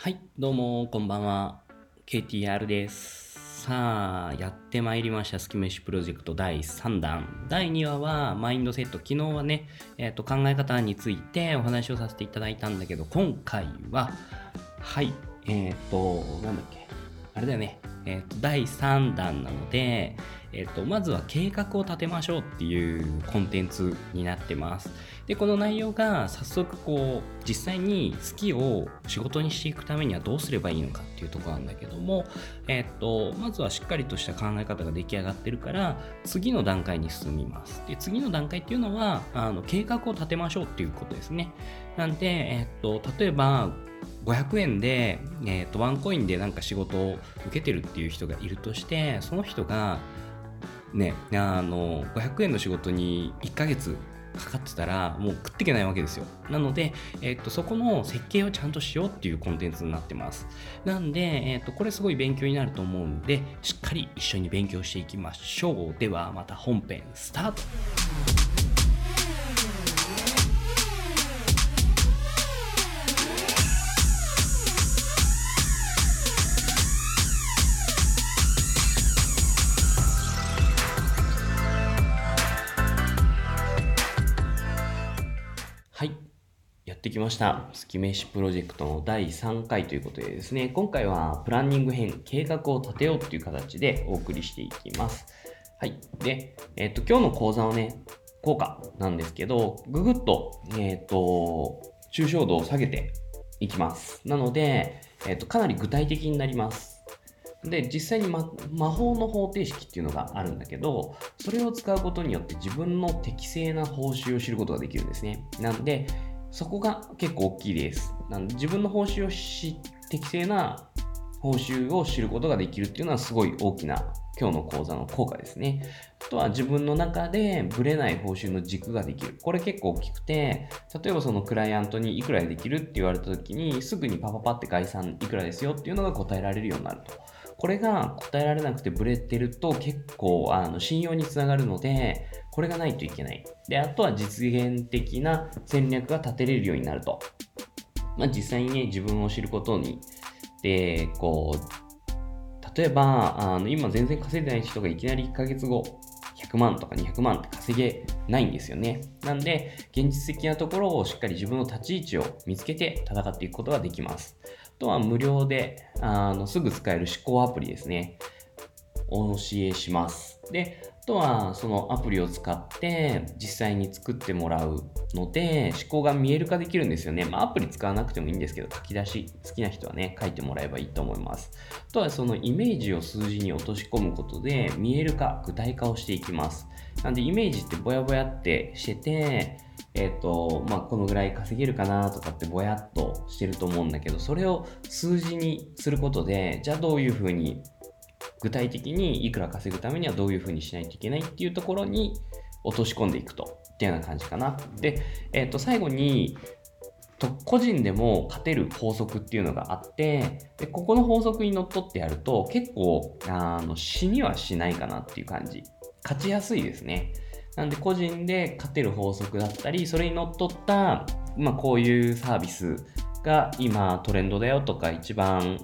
はい、どうも、こんばんは。KTR です。さあ、やってまいりました。月飯プロジェクト第3弾。第2話は、マインドセット。昨日はね、え、ー、と、考え方についてお話をさせていただいたんだけど、今回は、はい、えっ、ー、と、なんだっけ。あれだよね。えっ、ー、と、第3弾なので、えっと、まずは計画を立てましょうっていうコンテンツになってます。で、この内容が早速こう、実際に好きを仕事にしていくためにはどうすればいいのかっていうところなんだけども、えっと、まずはしっかりとした考え方が出来上がってるから、次の段階に進みます。で、次の段階っていうのは、あの、計画を立てましょうっていうことですね。なんで、えっと、例えば、500円で、えー、とワンコインでなんか仕事を受けてるっていう人がいるとしてその人がね、あの、500円の仕事に1ヶ月かかってたらもう食っていけないわけですよ。なので、えっと、そこの設計をちゃんとしようっていうコンテンツになってます。なんで、えっと、これすごい勉強になると思うんで、しっかり一緒に勉強していきましょう。では、また本編スタートました。月飯プロジェクトの第3回ということでですね、今回はプランニング編、計画を立てようっていう形でお送りしていきます。はい。で、えっ、と、今日の講座のね、効果なんですけど、ぐぐっと、えっ、と、抽象度を下げていきます。なので、えっ、と、かなり具体的になります。で、実際に、ま、魔法の方程式っていうのがあるんだけど、それを使うことによって自分の適正な報酬を知ることができるんですね。なんで、そこが結構大きいです。なんで自分の報酬を知適正な報酬を知ることができるっていうのはすごい大きな今日の講座の効果ですね。あとは自分の中でブレない報酬の軸ができる。これ結構大きくて、例えばそのクライアントにいくらでできるって言われた時にすぐにパパパって概算いくらですよっていうのが答えられるようになると。これが答えられなくてブレてると結構あの信用につながるので、これがないといけない。で、あとは実現的な戦略が立てれるようになると。まあ、実際にね、自分を知ることに、で、こう、例えば、あの今全然稼いでない人がいきなり1ヶ月後、100万とか200万って稼げないんですよね。なんで、現実的なところをしっかり自分の立ち位置を見つけて戦っていくことができます。あとは無料で、あの、すぐ使える思考アプリですね。お教えします。で、とはそのアプリを使って実際に作ってもらうので思考が見える化できるんですよね。まあアプリ使わなくてもいいんですけど書き出し好きな人はね書いてもらえばいいと思います。あとはそのイメージを数字に落とし込むことで見える化、具体化をしていきます。なんでイメージってぼやぼやってしててえっ、ー、と、まあ、このぐらい稼げるかなとかってぼやっとしてると思うんだけど、それを数字にすることで、じゃあどういうふうに具体的にいくら稼ぐためにはどういうふうにしないといけないっていうところに落とし込んでいくと。っていうような感じかな。で、えっ、ー、と、最後に、と個人でも勝てる法則っていうのがあってでここの法則にのっとってやると結構あの死にはしないかなっていう感じ勝ちやすいですねなんで個人で勝てる法則だったりそれにのっとった、まあ、こういうサービスが今トレンドだよとか一番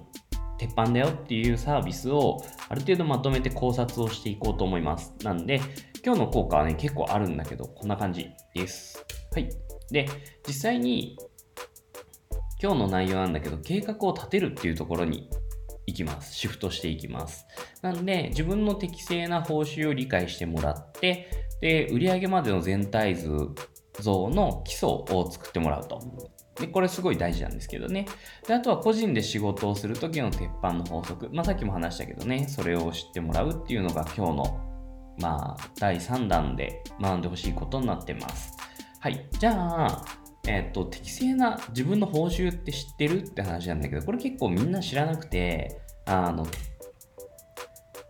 鉄板だよっていうサービスをある程度まとめて考察をしていこうと思います。なんで、今日の効果はね、結構あるんだけど、こんな感じです。はい。で、実際に、今日の内容なんだけど、計画を立てるっていうところに行きます。シフトしていきます。なんで、自分の適正な報酬を理解してもらって、で、売上までの全体図像の基礎を作ってもらうと。で、これすごい大事なんですけどね。で、あとは個人で仕事をするときの鉄板の法則。まあ、さっきも話したけどね、それを知ってもらうっていうのが今日の、まあ、第3弾で学んでほしいことになってます。はい。じゃあ、えっ、と、適正な自分の報酬って知ってるって話なんだけど、これ結構みんな知らなくて、あの、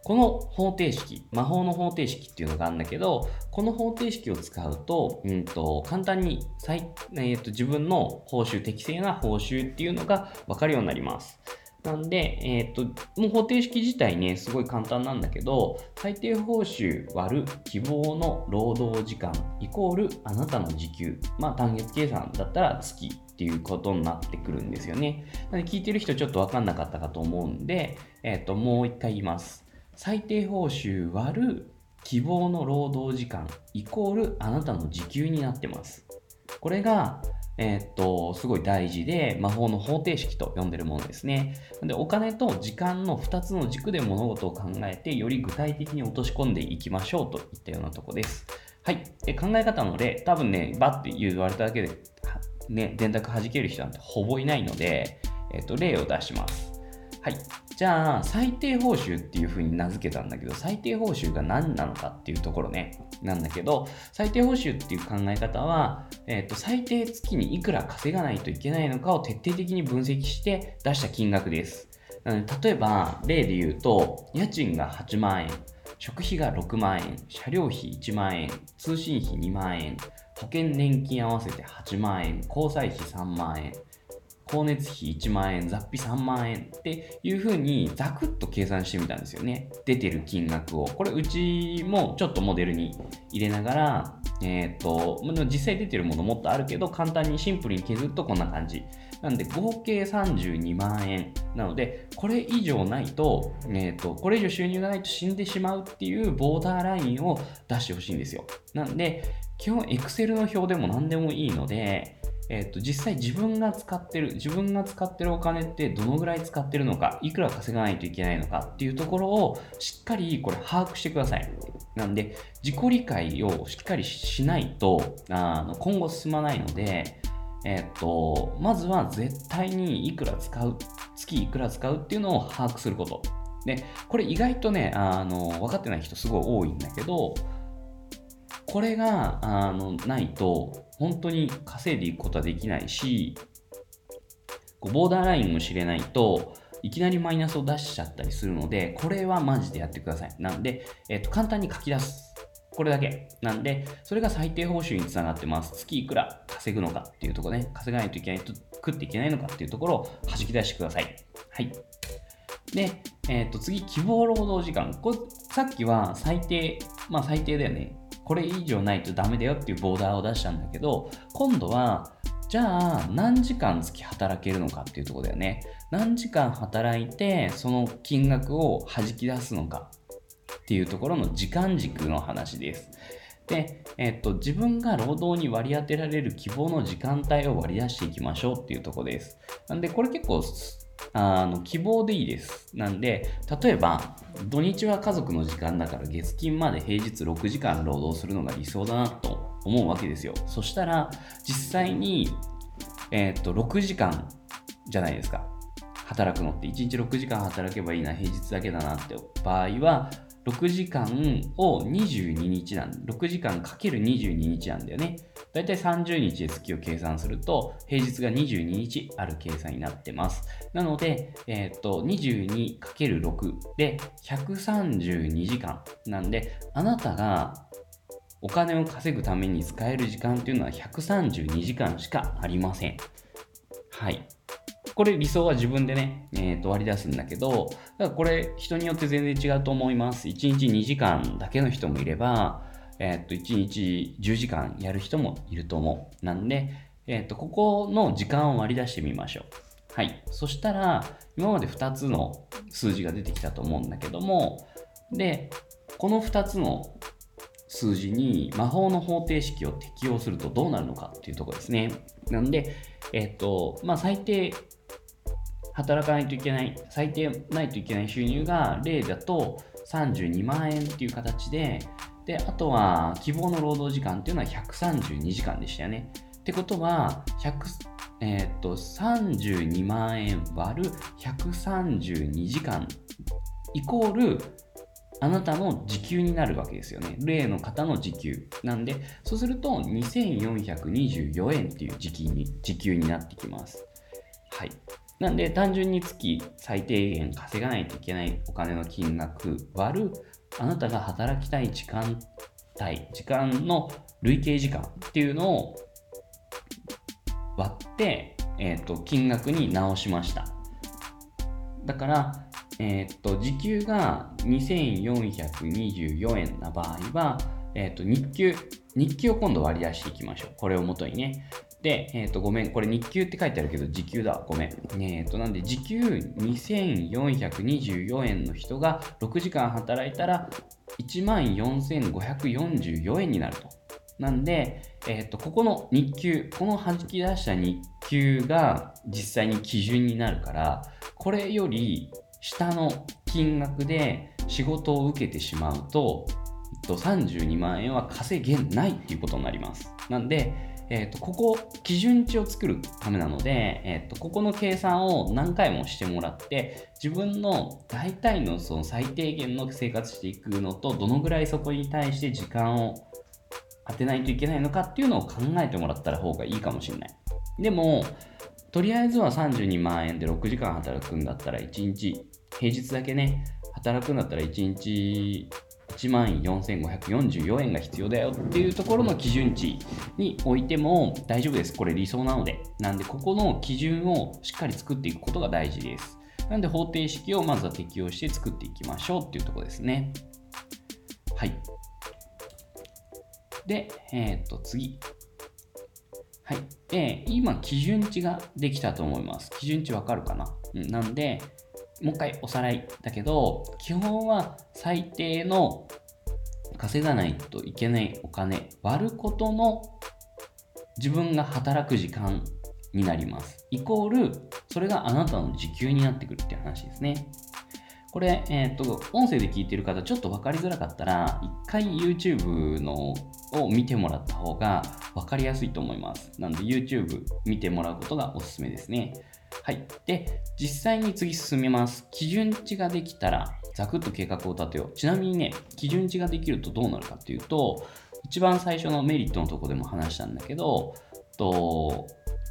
この方程式、魔法の方程式っていうのがあるんだけど、この方程式を使うと、うんと、簡単に最、えーと、自分の報酬、適正な報酬っていうのが分かるようになります。なんで、えっ、ー、と、もう方程式自体ね、すごい簡単なんだけど、最低報酬割る希望の労働時間イコールあなたの時給。まあ単月計算だったら月っていうことになってくるんですよね。なので聞いてる人ちょっとわかんなかったかと思うんで、えっ、と、もう一回言います。最低報酬割る希望の労働時間イコールあなたの時給になってます。これが、えー、っと、すごい大事で、魔法の方程式と呼んでるものですね。で、お金と時間の2つの軸で物事を考えて、より具体的に落とし込んでいきましょうといったようなとこです。はい。で考え方の例、多分ね、バッて言われただけで、ね、電卓弾ける人なんてほぼいないので、えっと、例を出します。はい。じゃあ、最低報酬っていう風に名付けたんだけど、最低報酬が何なのかっていうところね、なんだけど、最低報酬っていう考え方は、えっ、ー、と、最低月にいくら稼がないといけないのかを徹底的に分析して出した金額です。例えば、例で言うと、家賃が8万円、食費が6万円、車両費1万円、通信費2万円、保険年金合わせて8万円、交際費3万円、光熱費1万円、雑費3万円っていう風にザクッと計算してみたんですよね。出てる金額を。これうちもちょっとモデルに入れながら、えっ、と、実際出てるものもっとあるけど、簡単にシンプルに削るとこんな感じ。なんで合計32万円。なので、これ以上ないと、えっ、と、これ以上収入がないと死んでしまうっていうボーダーラインを出してほしいんですよ。なんで、基本 Excel の表でも何でもいいので、えっと、実際自分が使ってる、自分が使ってるお金ってどのぐらい使ってるのか、いくら稼がないといけないのかっていうところをしっかりこれ把握してください。なんで、自己理解をしっかりしないと、あの今後進まないので、えっと、まずは絶対にいくら使う、月いくら使うっていうのを把握すること。で、これ意外とね、あの、分かってない人すごい多いんだけど、これがあのないと本当に稼いでいくことはできないしボーダーラインを知れないといきなりマイナスを出しちゃったりするのでこれはマジでやってくださいなんで、えっと、簡単に書き出すこれだけ。なんで、それが最低報酬につながってます。月いくら稼ぐのかっていうところね、稼がないといけないと、食っていけないのかっていうところを弾き出してください。はい。で、えっ、と、次、希望労働時間。これ、さっきは最低、まあ最低だよね。これ以上ないとダメだよっていうボーダーを出したんだけど、今度は、じゃあ何時間月働けるのかっていうとこだよね。何時間働いてその金額を弾き出すのかっていうところの時間軸の話です。で、えっと、自分が労働に割り当てられる希望の時間帯を割り出していきましょうっていうとこです。なんで、これ結構あの希望でいいです。なんで、例えば、土日は家族の時間だから月金まで平日6時間労働するのが理想だなと思うわけですよ。そしたら、実際に、えー、っと、6時間じゃないですか。働くのって、1日6時間働けばいいな、平日だけだなって場合は、6時間を22日なん6時間かける22日なんだよね。だいたい30日で月を計算すると、平日が22日ある計算になってます。なので、えっ、と、22×6 で132時間なんで、あなたがお金を稼ぐために使える時間というのは132時間しかありません。はい。これ理想は自分でね、えー、と割り出すんだけど、だからこれ人によって全然違うと思います。1日2時間だけの人もいれば、え、ー、と、1日10時間やる人もいると思う。なんで、え、ー、と、ここの時間を割り出してみましょう。はい。そしたら、今まで2つの数字が出てきたと思うんだけども、で、この2つの数字に魔法の方程式を適用するとどうなるのかっていうところですね。なんで、えっ、ー、と、まあ、最低働かないといけない、最低ないといけない収入が例だと32万円っていう形で、で、あとは希望の労働時間っていうのは132時間でしたよね。ってことは、100、えー、と、32万円割る132時間イコールあなたの時給になるわけですよね。例の方の時給。なんで、そうすると2424円っていう時給に時給になってきます。はい。なんで単純に月最低限稼がないといけないお金の金額割るあなたが働きたい時間帯、時間の累計時間っていうのを割って、え、ー、と、金額に直しました。だから、え、ー、と、時給が2424円な場合は、えっ、ー、と、日給、日給を今度割り出していきましょう。これをもとにね。で、え、ー、と、ごめん、これ日給って書いてあるけど、時給だ。ごめん。えっ、ー、と、なんで、時給2424円の人が6時間働いたら、14,544円になると。なんで、え、ー、と、ここの日給、この弾き出した日給が実際に基準になるから、これより下の金額で仕事を受けてしまうと、32万円は稼げないっていうことになります。なんで、えーと、ここ基準値を作るためなので、えーと、ここの計算を何回もしてもらって自分の大体のその最低限の生活していくのとどのぐらいそこに対して時間を当てないといけないのかっていうのを考えてもらったら方がいいかもしれない。でもとりあえずは32万円で6時間働くんだったら1日平日だけね働くんだったら1日1万4544円が必要だよっていうところの基準値においても大丈夫です。これ理想なので。なんで、ここの基準をしっかり作っていくことが大事です。なんで、方程式をまずは適用して作っていきましょうっていうところですね。はい。で、えっ、と、次。はい。で、今、基準値ができたと思います。基準値わかるかな、うん、なんで、もう一回おさらいだけど、基本は最低の稼がないといけないお金割ることの自分が働く時間になります。イコール、それがあなたの時給になってくるっていう話ですね。これ、えっ、と、音声で聞いてる方、ちょっと分かりづらかったら、一回 YouTube のを見てもらった方が分かりやすいと思います。なので、YouTube 見てもらうことがおすすめですね。はい。で、実際に次進めます。基準値ができたら、ざくっと計画を立てよう。ちなみにね、基準値ができるとどうなるかっていうと、一番最初のメリットのとこでも話したんだけど、と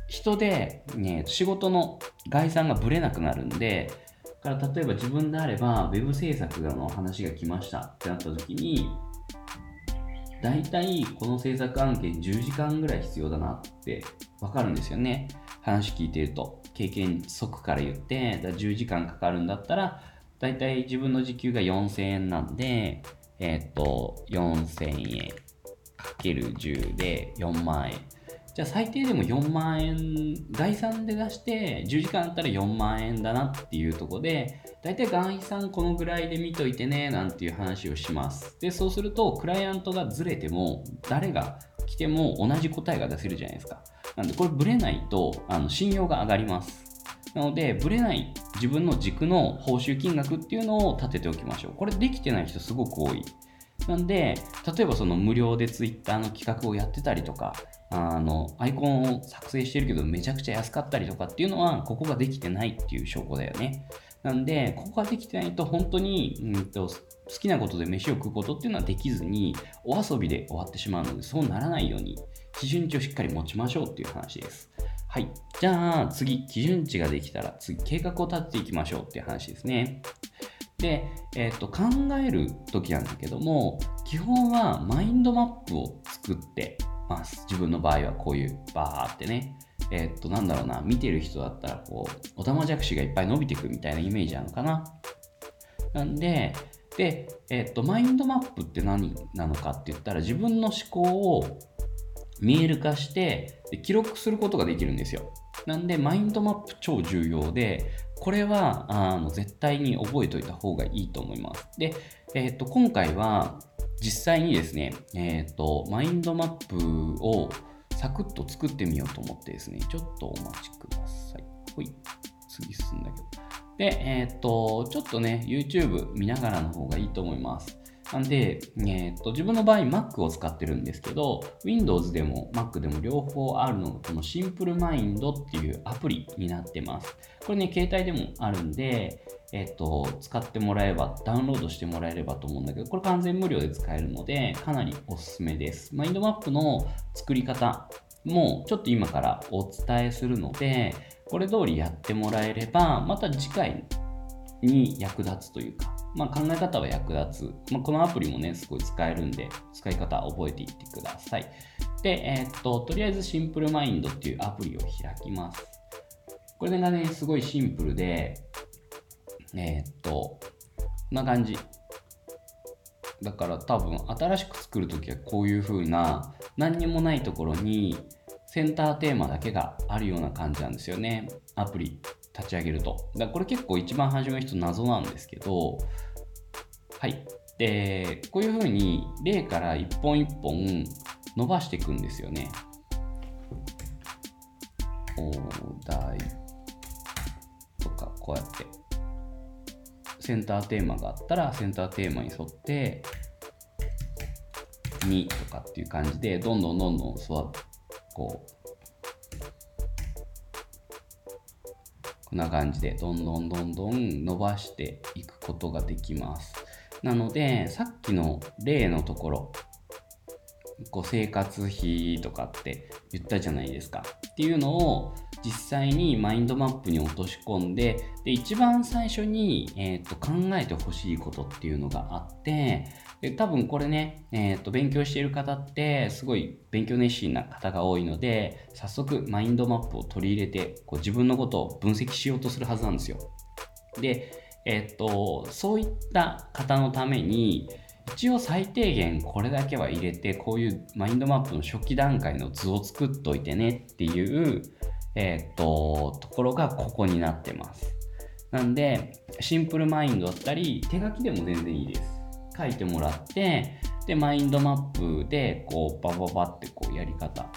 人で、ね、仕事の概算がぶれなくなるんで、から例えば自分であれば、ウェブ制作の話が来ましたってなった時に、大体この制作案件10時間ぐらい必要だなってわかるんですよね。話聞いてると。経験則から言って、だ10時間かかるんだったら、大体自分の時給が4000円なんで、えっ、と、4000円かける10で4万円。じゃあ最低でも4万円、概算で出して10時間あったら4万円だなっていうとこで、大体概算このぐらいで見といてね、なんていう話をします。で、そうすると、クライアントがずれても、誰が来ても同じ答えが出せるじゃないですか。なんで、これブレないと、あの、信用が上がります。なので、ブレない自分の軸の報酬金額っていうのを立てておきましょう。これできてない人すごく多い。なんで、例えばその無料で Twitter の企画をやってたりとか、あの、アイコンを作成してるけどめちゃくちゃ安かったりとかっていうのは、ここができてないっていう証拠だよね。なんで、ここができてないと本当に、うんと、好きなことで飯を食うことっていうのはできずに、お遊びで終わってしまうので、そうならないように、基準値をしっかり持ちましょうっていう話です。はい。じゃあ、次、基準値ができたら、次、計画を立てていきましょうっていう話ですね。で、えっ、と、考える時なんだけども、基本はマインドマップを作ってます。自分の場合はこういうバーってね。えっ、と、なんだろうな、見てる人だったら、こう、おたまじゃくしがいっぱい伸びていくみたいなイメージなのかな。なんで、で、えっ、と、マインドマップって何なのかって言ったら、自分の思考を見える化してで記録することができるんですよ。なんで、マインドマップ超重要で、これはあの絶対に覚えておいた方がいいと思います。で、えっ、と今回は実際にですね、えっ、とマインドマップをサクッと作ってみようと思ってですね、ちょっとお待ちください。ほい、次進んだけど。で、えっ、ー、と、ちょっとね、YouTube 見ながらの方がいいと思います。なんで、えー、っと、自分の場合 Mac を使ってるんですけど、Windows でも Mac でも両方あるのが、このシンプルマインドっていうアプリになってます。これね、携帯でもあるんで、えっと、使ってもらえば、ダウンロードしてもらえればと思うんだけど、これ完全無料で使えるので、かなりおすすめです。マインドマップの作り方も、ちょっと今からお伝えするので、これ通りやってもらえれば、また次回に役立つというか、まあ、考え方は役立つ。まあ、このアプリもね、すごい使えるんで、使い方覚えていってください。で、えー、っと、とりあえずシンプルマインドっていうアプリを開きます。これがね、すごいシンプルで、えー、っと、こんな感じ。だから多分新しく作るときはこういう風な何にもないところにセンターテーマだけがあるような感じなんですよね。アプリ立ち上げると。だこれ結構一番初めの人謎なんですけど、はい。で、こういうふうに例から一本一本伸ばしていくんですよね。お題とか、こうやって。センターテーマがあったら、センターテーマに沿って、2とかっていう感じで、どんどんどんどん育こう、こんな感じで、どんどんどんどん伸ばしていくことができます。なので、さっきの例のところ、こう生活費とかって言ったじゃないですか。っていうのを実際にマインドマップに落とし込んで、で一番最初に、えーと、考えてほしいことっていうのがあって、で多分これね、えーと、勉強している方ってすごい勉強熱心な方が多いので、早速マインドマップを取り入れてこう自分のことを分析しようとするはずなんですよ。で、え、ー、と、そういった方のために、一応最低限これだけは入れて、こういうマインドマップの初期段階の図を作っといてねっていう、えっ、と、ところがここになってます。なんで、シンプルマインドだったり、手書きでも全然いいです。書いてもらって、で、マインドマップで、こう、バババってこうやり方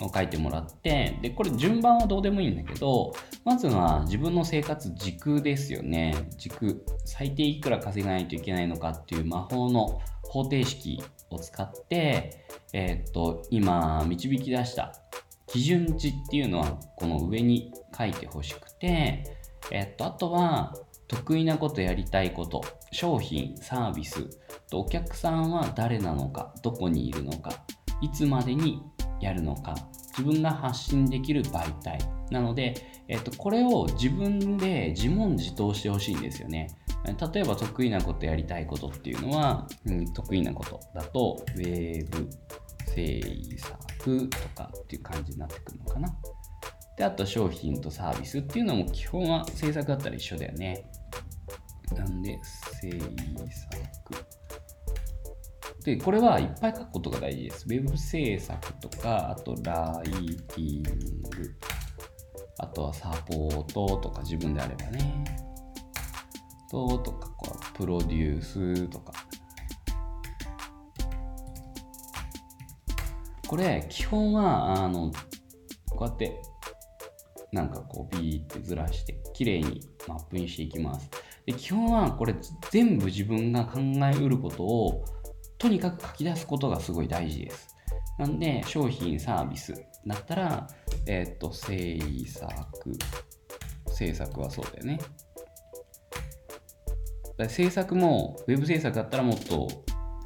を書いてもらって、で、これ順番はどうでもいいんだけど、まずは自分の生活軸ですよね。軸。最低いくら稼がないといけないのかっていう魔法の方程式を使って、えー、っと、今導き出した基準値っていうのはこの上に書いてほしくて、え、っと、あとは得意なことやりたいこと、商品、サービス、とお客さんは誰なのか、どこにいるのか、いつまでにやるのか、自分が発信できる媒体。なので、えっと、これを自分で自問自答してほしいんですよね。例えば得意なことやりたいことっていうのは、うん、得意なことだと、ウェーブ制作とかっていう感じになってくるのかな。で、あと商品とサービスっていうのも基本は制作だったら一緒だよね。なんで、制作。で、これはいっぱい書くことが大事です。ウェブ制作とか、あとライティング、あとはサポートとか自分であればね。と、とか、こう、プロデュースとか。これ、基本は、あの、こうやって、なんかこう、ビーってずらして、綺麗にマップにしていきます。で基本は、これ、全部自分が考えうることを、とにかく書き出すことがすごい大事です。なんで、商品、サービスだったら、えっ、ー、と、制作、制作はそうだよね。制作も、ウェブ制作だったらもっと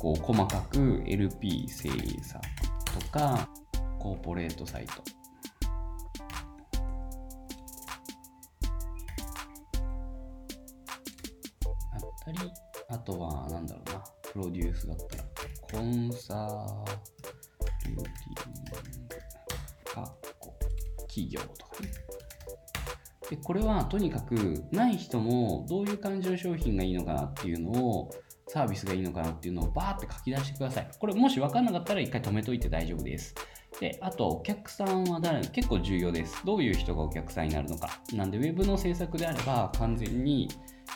こう細かく LP 制作とか、コーポレートサイト。あったり、あとは、なんだろうな、プロデュースだったら、コンサーティング、か、企業とかね。で、これはとにかくない人もどういう感じの商品がいいのかなっていうのを、サービスがいいのかなっていうのをバーって書き出してください。これもし分かんなかったら一回止めといて大丈夫です。で、あとお客さんは誰結構重要です。どういう人がお客さんになるのか。なんで Web の制作であれば完全に、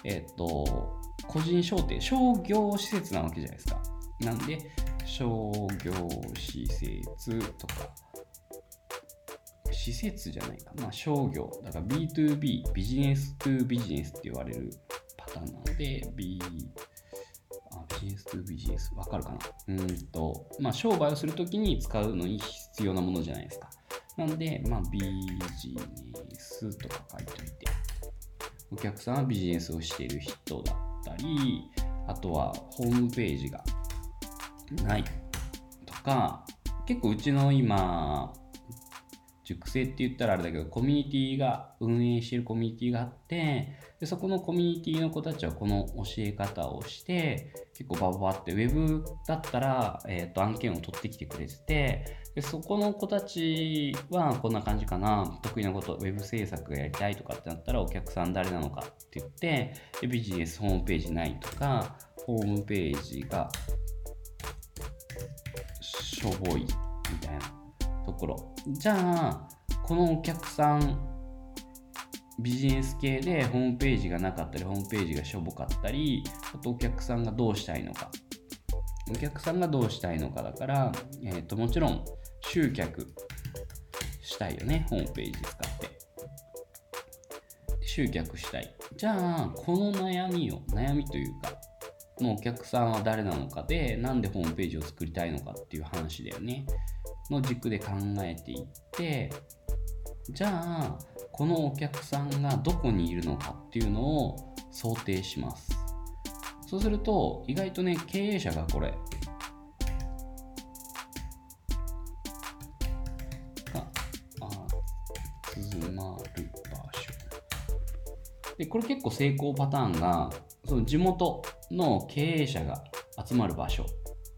えっ、ー、と、個人商店、商業施設なわけじゃないですか。なんで、商業施設とか、施設じゃないかな、商業、だから B2B、ビジネス2ビジネスって言われるパターンなので、B2B GS to BGS わかるかな？うんと、まあ、商売をするときに使うのに必要なものじゃないですか。なんで、まあ、ビジネスとか書いといて、お客さんはビジネスをしている人だったり、あとはホームページがないとか、結構うちの今、熟成って言ったらあれだけど、コミュニティが、運営しているコミュニティがあって、でそこのコミュニティの子たちはこの教え方をして、結構バババって、ウェブだったら、えっ、と、案件を取ってきてくれてて、でそこの子たちはこんな感じかな、得意なこと、ウェブ制作やりたいとかってなったら、お客さん誰なのかって言って、でビジネスホームページないとか、ホームページがしょぼいみたいなところ。じゃあこのお客さんビジネス系でホームページがなかったりホームページがしょぼかったりあとお客さんがどうしたいのか。お客さんがどうしたいのかだから、えーと、もちろん集客したいよね。ホームページ使って。集客したい。じゃあこの悩みを悩みというかのお客さんは誰なのかでなんでホームページを作りたいのかっていう話だよね。の軸で考えていってじゃあこのお客さんがどこにいるのかっていうのを想定します。そうすると意外とね経営者がこれ。が集まる場所。でこれ結構成功パターンがその地元の経営者が集まる場所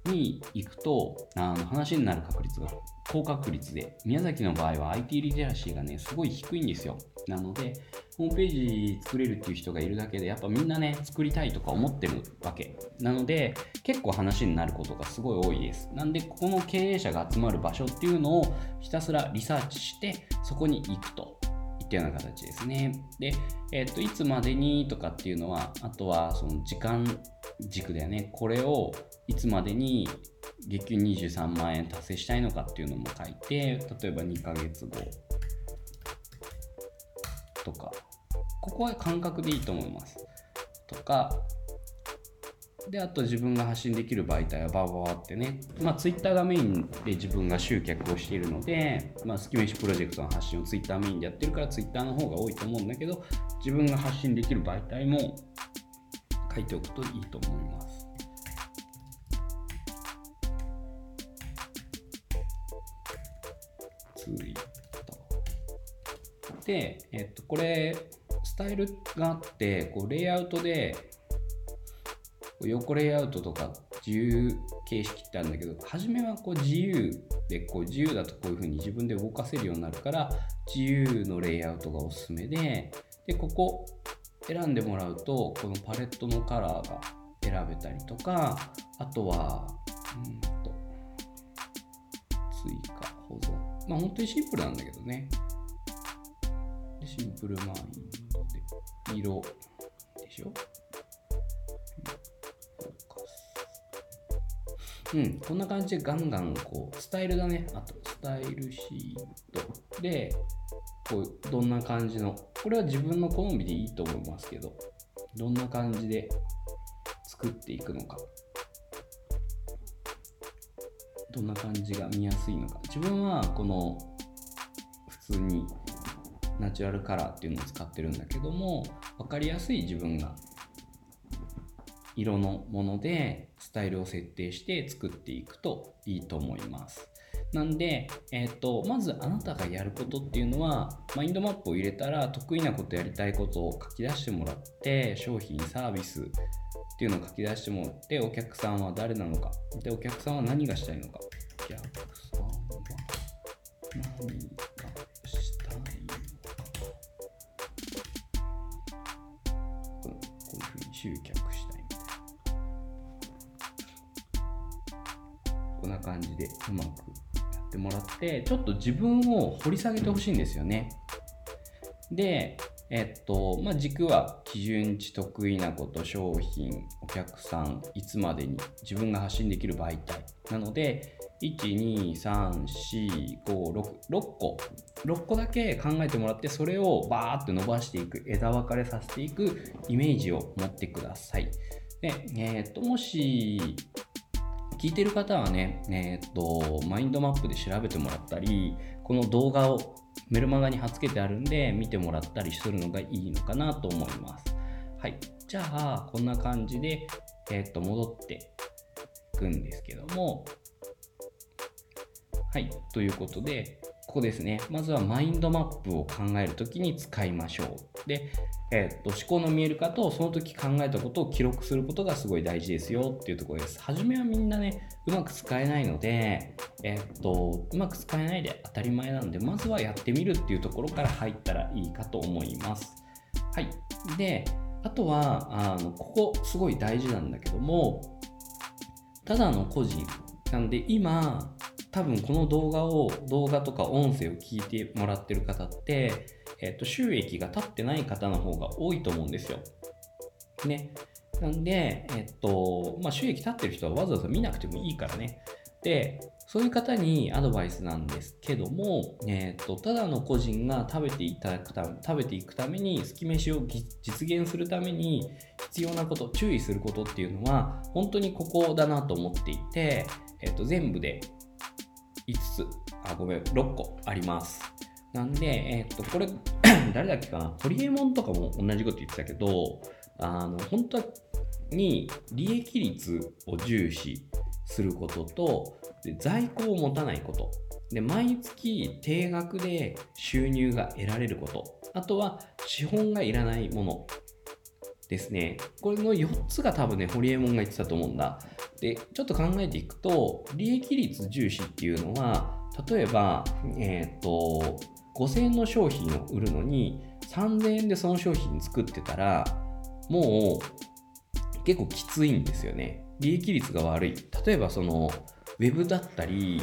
に行くとあの話になる確率が高確率で宮崎の場合は IT リテラシーがねすごい低いんですよなのでホームページ作れるっていう人がいるだけでやっぱみんなね作りたいとか思ってるわけなので結構話になることがすごい多いですなんでここの経営者が集まる場所っていうのをひたすらリサーチしてそこに行くといったような形ですね。で、えっ、と、いつまでにとかっていうのは、あとはその時間軸だよね。これをいつまでに月給23万円達成したいのかっていうのも書いて、例えば2ヶ月後とか、ここは感覚でいいと思います。とか、で、あと自分が発信できる媒体はバーバーってね、まあ Twitter がメインで自分が集客をしているので、まあ、スキメシプロジェクトの発信を Twitter メインでやってるから Twitter の方が多いと思うんだけど、自分が発信できる媒体も書いておくといいと思います。ツイー。で、えっと、これ、スタイルがあって、こうレイアウトで横レイアウトとか自由形式ってあるんだけど初めはこう自由でこう自由だとこういうふうに自分で動かせるようになるから自由のレイアウトがおすすめででここ選んでもらうとこのパレットのカラーが選べたりとかあとはうんと追加保存まあ本当にシンプルなんだけどね。シンプルマインドで色でしょ？うん、こんな感じでガンガンこうスタイルだね。あとスタイルシートでこうどんな感じのこれは自分の好みでいいと思いますけどどんな感じで作っていくのか。どんな感じが見やすいのか自分はこの普通にナチュラルカラーっていうのを使ってるんだけども分かりやすい自分が色のものでスタイルを設定して作っていくといいと思います。なんで、えっ、ー、と、まずあなたがやることっていうのは、マインドマップを入れたら得意なことやりたいことを書き出してもらって、商品、サービスっていうのを書き出してもらって、お客さんは誰なのか、で、お客さんは何がしたいのか、お客さんは何がしたいのか、こういうふうに集客したいこんな感じでうまくやってもらってちょっと自分を掘り下げてほしいんですよね。でえっとまあ、軸は基準値得意なこと商品お客さんいつまでに自分が発信できる媒体。なので1234566個。6個だけ考えてもらってそれをバーって伸ばしていく枝分かれさせていくイメージを持ってください。で、え、っともし聞いてる方はね、え、っと、マインドマップで調べてもらったり、この動画をメルマガに貼っつけてあるんで、見てもらったりするのがいいのかなと思います。はい。じゃあ、こんな感じで、えー、っと、戻っていくんですけども、はい。ということで、ここですね。まずはマインドマップを考えるときに使いましょう。で、えー、と、思考の見える化とその時考えたことを記録することがすごい大事ですよっていうところです。初めはみんなね、うまく使えないので、えー、と、うまく使えないで当たり前なんで、まずはやってみるっていうところから入ったらいいかと思います。はい。で、あとは、あの、ここすごい大事なんだけども、ただの個人なんで今、多分この動画を、動画とか音声を聞いてもらってる方って、えっと、収益が立ってない方の方が多いと思うんですよ。ね。なんで、えっと、まあ、収益立ってる人はわざわざ見なくてもいいからね。で、そういう方にアドバイスなんですけども、えっと、ただの個人が食べていただくため、食べていくために、好き飯を実現するために必要なこと、注意することっていうのは、本当にここだなと思っていて、えっと、全部で5つ、あ、ごめん、6個あります。なんで、えっと、これ、誰だっけかな、ホリエモンとかも同じこと言ってたけど、あの、本当に利益率を重視することと、で在庫を持たないこと。で、毎月定額で収入が得られること。あとは資本がいらないものですね。これの4つが多分ね、ホリエモンが言ってたと思うんだ。で、ちょっと考えていくと、利益率重視っていうのは、例えば、えっ、と、5000円の商品を売るのに、3000円でその商品作ってたら、もう結構きついんですよね。利益率が悪い。例えばその、ウェブだったり、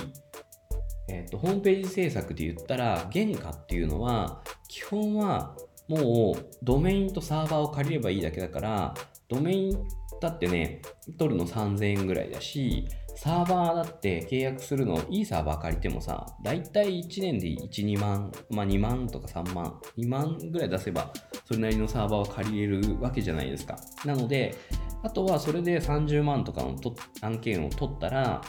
えーと、ホームページ制作で言ったら、原価っていうのは、基本はもうドメインとサーバーを借りればいいだけだから、ドメインだってね、取るの3000円ぐらいだし、サーバーだって契約するの、いいサーバー借りてもさ、だいたい1年で1、2万、まあ2万とか3万、2万ぐらい出せば、それなりのサーバーを借りれるわけじゃないですか。なので、あとはそれで30万とかの案件を取ったら、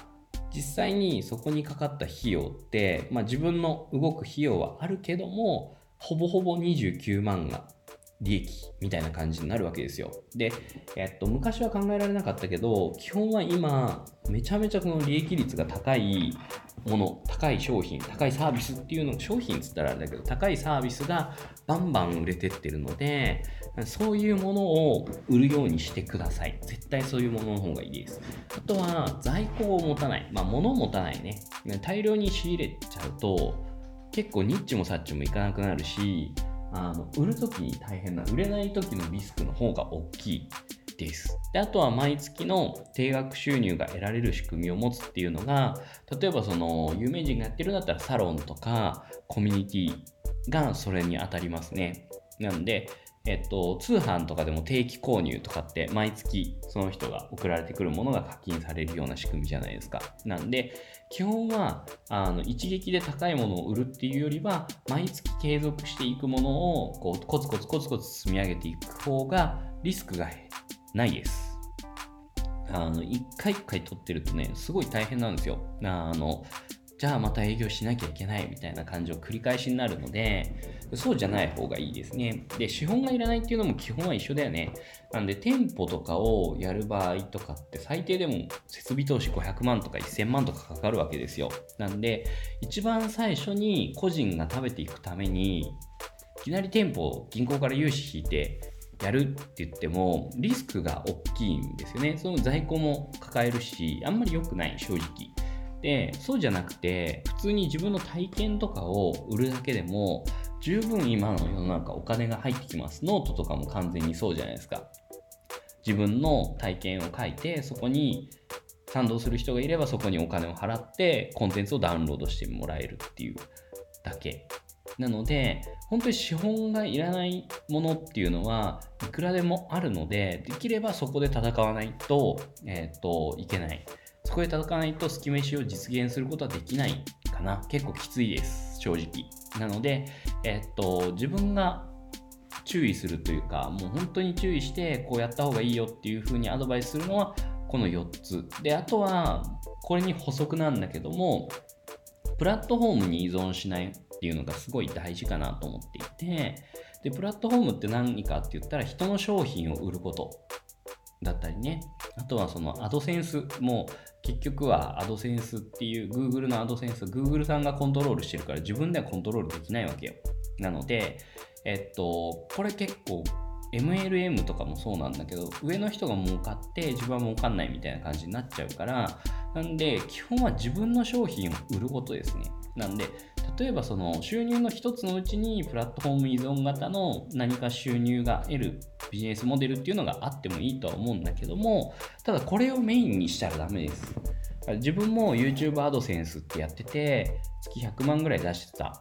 実際にそこにかかった費用って、まあ、自分の動く費用はあるけども、ほぼほぼ29万が利益みたいな感じになるわけですよ。で、えっと、昔は考えられなかったけど、基本は今、めちゃめちゃこの利益率が高いもの、高い商品、高いサービスっていうの、商品っつったらあれだけど、高いサービスがバンバン売れてってるので、そういうものを売るようにしてください。絶対そういうものの方がいいです。あとは、在庫を持たない。まあ、物を持たないね。大量に仕入れちゃうと、結構ニッチもサッチもいかなくなるし、あの売る時に大変な、売れない時のリスクの方が大きいです。で、あとは毎月の定額収入が得られる仕組みを持つっていうのが、例えばその有名人がやってるんだったらサロンとかコミュニティがそれに当たりますね。なので、えっと、通販とかでも定期購入とかって毎月その人が送られてくるものが課金されるような仕組みじゃないですか。なんで、基本はあの一撃で高いものを売るっていうよりは、毎月継続していくものをこうコツコツコツコツ積み上げていく方がリスクがないです。あの、一回一回取ってるとね、すごい大変なんですよ。あの、じゃあまた営業しなきゃいけないみたいな感じを繰り返しになるので、そうじゃない方がいいですね。で、資本がいらないっていうのも基本は一緒だよね。なんで、店舗とかをやる場合とかって最低でも設備投資500万とか1000万とかかかるわけですよ。なんで、一番最初に個人が食べていくために、いきなり店舗を銀行から融資引いてやるって言っても、リスクが大きいんですよね。その在庫も抱えるし、あんまり良くない、正直。で、そうじゃなくて、普通に自分の体験とかを売るだけでも、十分今の世の中お金が入ってきます。ノートとかも完全にそうじゃないですか。自分の体験を書いて、そこに賛同する人がいればそこにお金を払ってコンテンツをダウンロードしてもらえるっていうだけ。なので、本当に資本がいらないものっていうのはいくらでもあるので、できればそこで戦わないと、えっ、と、いけない。そこで戦わないと、スキメシを実現することはできないかな。結構きついです、正直。なので、えっと、自分が注意するというか、もう本当に注意して、こうやった方がいいよっていう風にアドバイスするのは、この4つ。で、あとは、これに補足なんだけども、プラットフォームに依存しないっていうのがすごい大事かなと思っていて、で、プラットフォームって何かって言ったら、人の商品を売ることだったりね、あとはそのアドセンスも結局はアドセンスっていう Google のアドセンス Google さんがコントロールしてるから自分ではコントロールできないわけよ。なのでえっとこれ結構 MLM とかもそうなんだけど上の人が儲かって自分は儲かんないみたいな感じになっちゃうからなんで基本は自分の商品を売ることですね。なんで例えばその収入の一つのうちにプラットフォーム依存型の何か収入が得るビジネスモデルっていうのがあってもいいとは思うんだけどもただこれをメインにしたらダメです。自分も YouTube アドセンスってやってて、月100万ぐらい出してた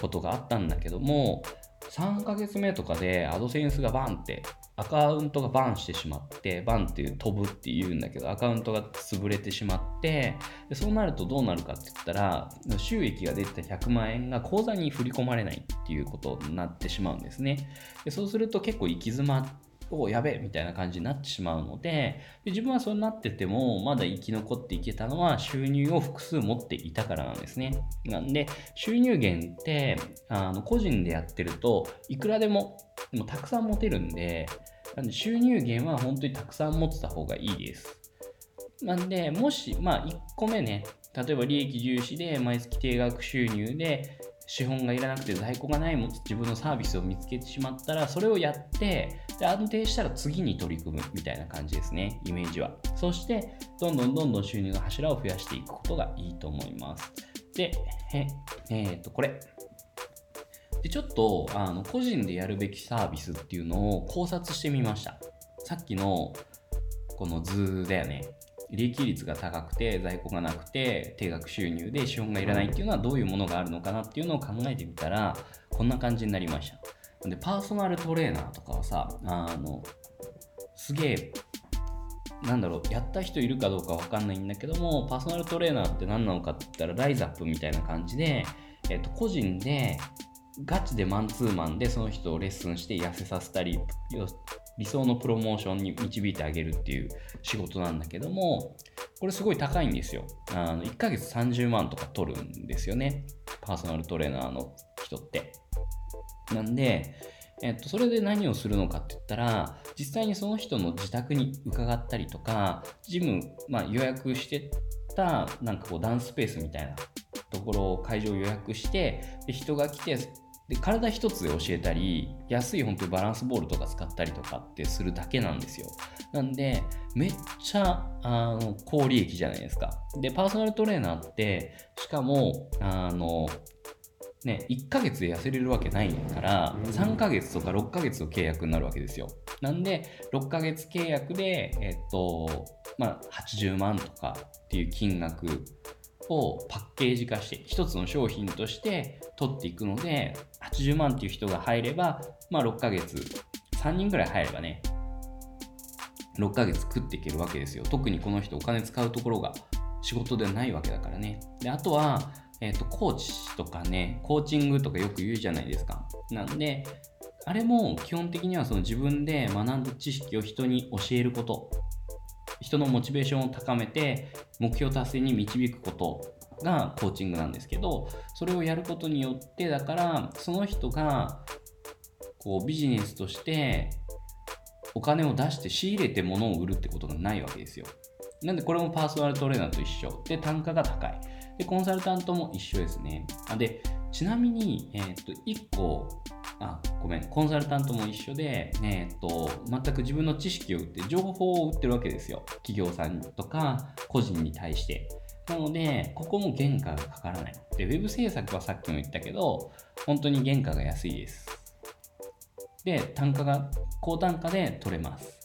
ことがあったんだけども、3ヶ月目とかでアドセンスがバンってアカウントがバンしてしまってバンっていう飛ぶって言うんだけどアカウントが潰れてしまってでそうなるとどうなるかって言ったら収益が出てた100万円が口座に振り込まれないっていうことになってしまうんですね。でそうすると結構行き詰まっおやべえみたいな感じになってしまうのでで自分はそうなっててもまだ生き残っていけたのは収入を複数持っていたからなんですね。なんで収入源ってあの個人でやってるといくらでももうたくさん持てるんでなんで収入源は本当にたくさん持ってた方がいいです。なんでもしまあ1個目ね例えば利益重視で毎月定額収入で資本がいらなくて在庫がないも自分のサービスを見つけてしまったらそれをやってで安定したら次に取り組むみたいな感じですねイメージは。そしてどんどんどんどん収入の柱を増やしていくことがいいと思います。でええー、とこれ。でちょっとあの個人でやるべきサービスっていうのを考察してみました。さっきのこの図だよね。利益率が高くて在庫がなくて定額収入で資本がいらないっていうのはどういうものがあるのかなっていうのを考えてみたらこんな感じになりました。でパーソナルトレーナーとかはさあのすげえなんだろうやった人いるかどうかわかんないんだけどもパーソナルトレーナーって何なのかって言ったらライズアップみたいな感じで、えっと、個人でガチでマンツーマンでその人をレッスンして痩せさせたり理想のプロモーションに導いてあげるっていう仕事なんだけども、これすごい高いんですよ。あの1ヶ月30万とか取るんですよね。パーソナルトレーナーの人って。なんで、えっと、それで何をするのかって言ったら、実際にその人の自宅に伺ったりとか、ジム、まあ、予約してた、なんかこう、ダンススペースみたいなところを会場を予約して、人が来て、で体一つで教えたり安い本当にバランスボールとか使ったりとかってするだけなんですよ。なんでめっちゃあの高利益じゃないですか。でパーソナルトレーナーってしかもあのね、1ヶ月で痩せれるわけないから3ヶ月とか6ヶ月の契約になるわけですよ。なんで6ヶ月契約で、えっとまあ、80万とかっていう金額をパッケージ化して一つの商品として取っていくので80万っていう人が入れば、まあ、6ヶ月3人ぐらい入ればね6ヶ月食っていけるわけですよ。特にこの人お金使うところが仕事ではないわけだからね。であとは、えーと、コーチとかねコーチングとかよく言うじゃないですか。なんであれも基本的にはその自分で学んだ知識を人に教えること。人のモチベーションを高めて目標達成に導くこと。がコーチングなんですけどそれをやることによってだからその人がこうビジネスとしてお金を出して仕入れて物を売るってことがないわけですよ。なんでこれもパーソナルトレーナーと一緒。で単価が高い。でコンサルタントも一緒ですね。あでちなみに、えー、と1個あごめん。コンサルタントも一緒で、えーと、全く自分の知識を売って情報を売ってるわけですよ。企業さんとか個人に対して。なのでここも原価がかからないでウェブ制作はさっきも言ったけど本当に原価が安いですで単価が高単価で取れます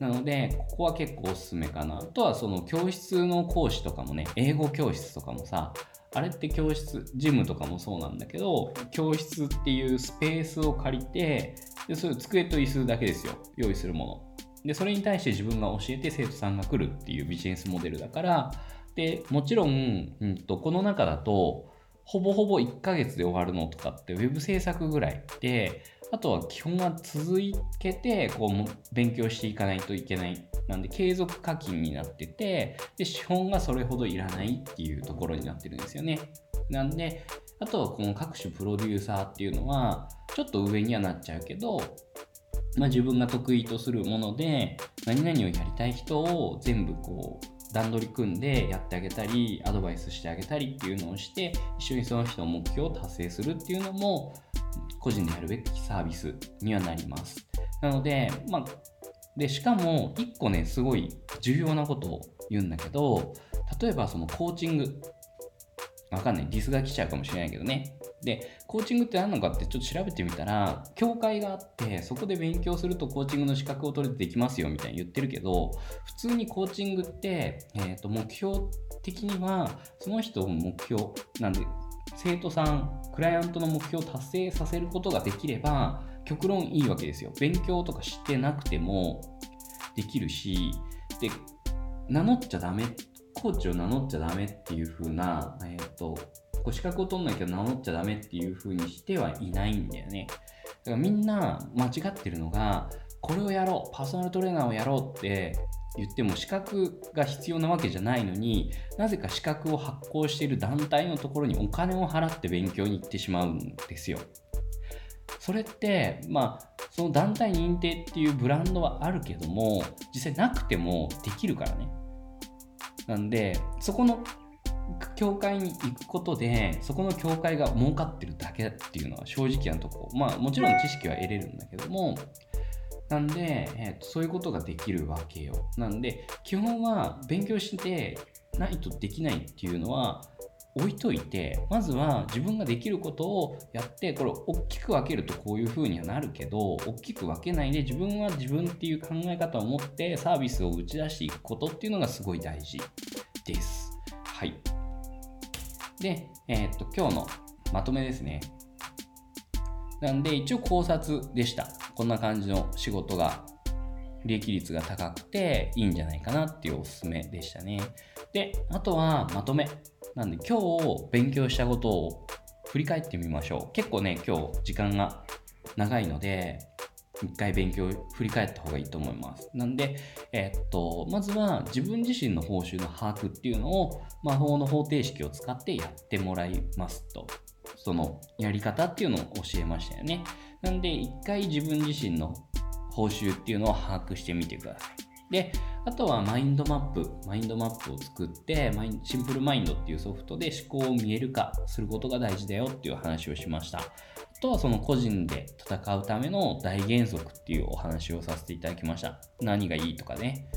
なので、ここは結構おすすめかな。あとはその教室の講師とかもね、英語教室とかもさ、あれって教室、ジムとかもそうなんだけど、教室っていうスペースを借りて、でそれ机と椅子だけですよ、用意するもの。で、それに対して自分が教えて生徒さんが来るっていうビジネスモデルだから、で、もちろん、うんと、この中だと、ほぼほぼ1ヶ月で終わるのとかって Web 制作ぐらいで、あとは基本は続けてこう勉強していかないといけない。なんで継続課金になってて、で、資本がそれほどいらないっていうところになってるんですよね。なんで、あとはこの各種プロデューサーっていうのは、ちょっと上にはなっちゃうけど、まあ、自分が得意とするもので、何々をやりたい人を全部こう、段取り組んでやってあげたり、アドバイスしてあげたりっていうのをして、一緒にその人の目標を達成するっていうのも、個人でやるべきサービスにはなります。なので、まあ、で、しかも、一個ね、すごい重要なことを言うんだけど、例えばそのコーチング、わかんない、ディスが来ちゃうかもしれないけどね、で、コーチングって何なのかってちょっと調べてみたら、協会があって、そこで勉強するとコーチングの資格を取れてできますよみたいに言ってるけど、普通にコーチングって、えー、と目標的には、その人の目標、なんで、生徒さん、クライアントの目標を達成させることができれば、極論いいわけですよ。勉強とかしてなくてもできるし、で、名乗っちゃダメ、コーチを名乗っちゃダメっていう風な、えっ、ー、と、こう資格を取んなきゃ名乗っちゃダメっていう風にしてはいないんだよね。だからみんな間違ってるのが、これをやろう、パーソナルトレーナーをやろうって言っても資格が必要なわけじゃないのになぜか資格を発行している団体のところにお金を払って勉強に行ってしまうんですよ。それってまあその団体認定っていうブランドはあるけども実際なくてもできるからね。なんでそこの教会に行くことでそこの教会が儲かってるだけっていうのは正直なとこまあもちろん知識は得れるんだけどもなんで、えーと、そういうことができるわけよなんで基本は勉強してないとできないっていうのは置いといてまずは自分ができることをやってこれ大きく分けるとこういう風にはなるけど大きく分けないで自分は自分っていう考え方を持ってサービスを打ち出していくことっていうのがすごい大事です。はい。で、えー、っと今日のまとめですね。なんで一応考察でした。こんな感じの仕事が利益率が高くていいんじゃないかなっていうおすすめでしたね。で、あとはまとめ。なんで今日勉強したことを振り返ってみましょう。結構ね、今日時間が長いので、一回勉強振り返った方がいいと思います。なんで、え、っと、まずは自分自身の報酬の把握っていうのを魔法の方程式を使ってやってもらいますと。そのやり方っていうのを教えましたよね。なんで、一回自分自身の報酬っていうのを把握してみてください。で、あとはマインドマップ、マインドマップを作って、シンプルマインドっていうソフトで思考を見える化することが大事だよっていう話をしました。とはその個人で戦うための大原則っていうお話をさせていただきました。何がいいとかね、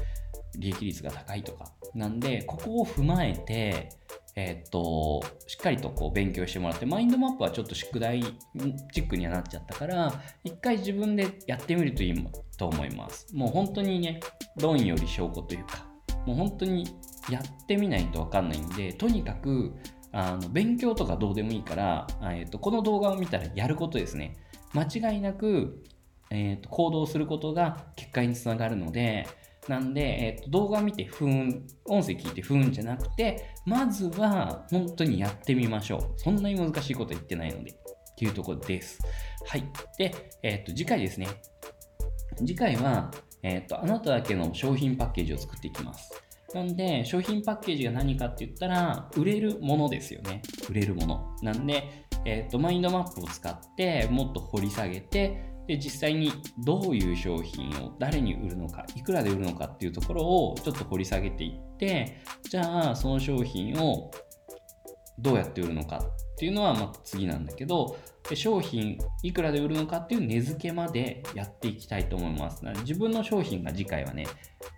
利益率が高いとか。なんで、ここを踏まえて、えー、っと、しっかりとこう勉強してもらって、マインドマップはちょっと宿題チックにはなっちゃったから、一回自分でやってみるといいと思います。もう本当にね、論より証拠というか、もう本当にやってみないとわかんないんで、とにかく、あの勉強とかどうでもいいから、えー、とこの動画を見たらやることですね。間違いなく、えー、と行動することが結果につながるので、なんで、えー、と動画見て不運、音声聞いて不運じゃなくて、まずは本当にやってみましょう。そんなに難しいこと言ってないので。っていうところです。はい。で、え、ー、と、次回ですね。次回は、えっ、ー、と、あなただけの商品パッケージを作っていきます。なんで、商品パッケージが何かって言ったら、売れるものですよね。売れるもの。なんで、えっ、ー、と、マインドマップを使って、もっと掘り下げて、で実際にどういう商品を誰に売るのかいくらで売るのかっていうところをちょっと掘り下げていってじゃあその商品をどうやって売るのかっていうのはまた次なんだけど商品いくらで売るのかっていう値付けまでやっていきたいと思います自分の商品が次回はね、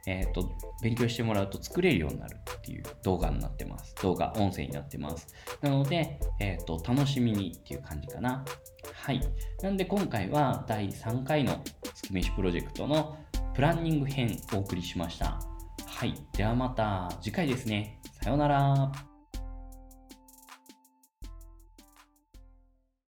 えーと、勉強してもらうと作れるようになるっていう動画になってます動画音声になってますなので、えーと楽しみにっていう感じかなはい。なんで今回は第3回の月飯プロジェクトのプランニング編お送りしました。はい。ではまた次回ですね。さようなら。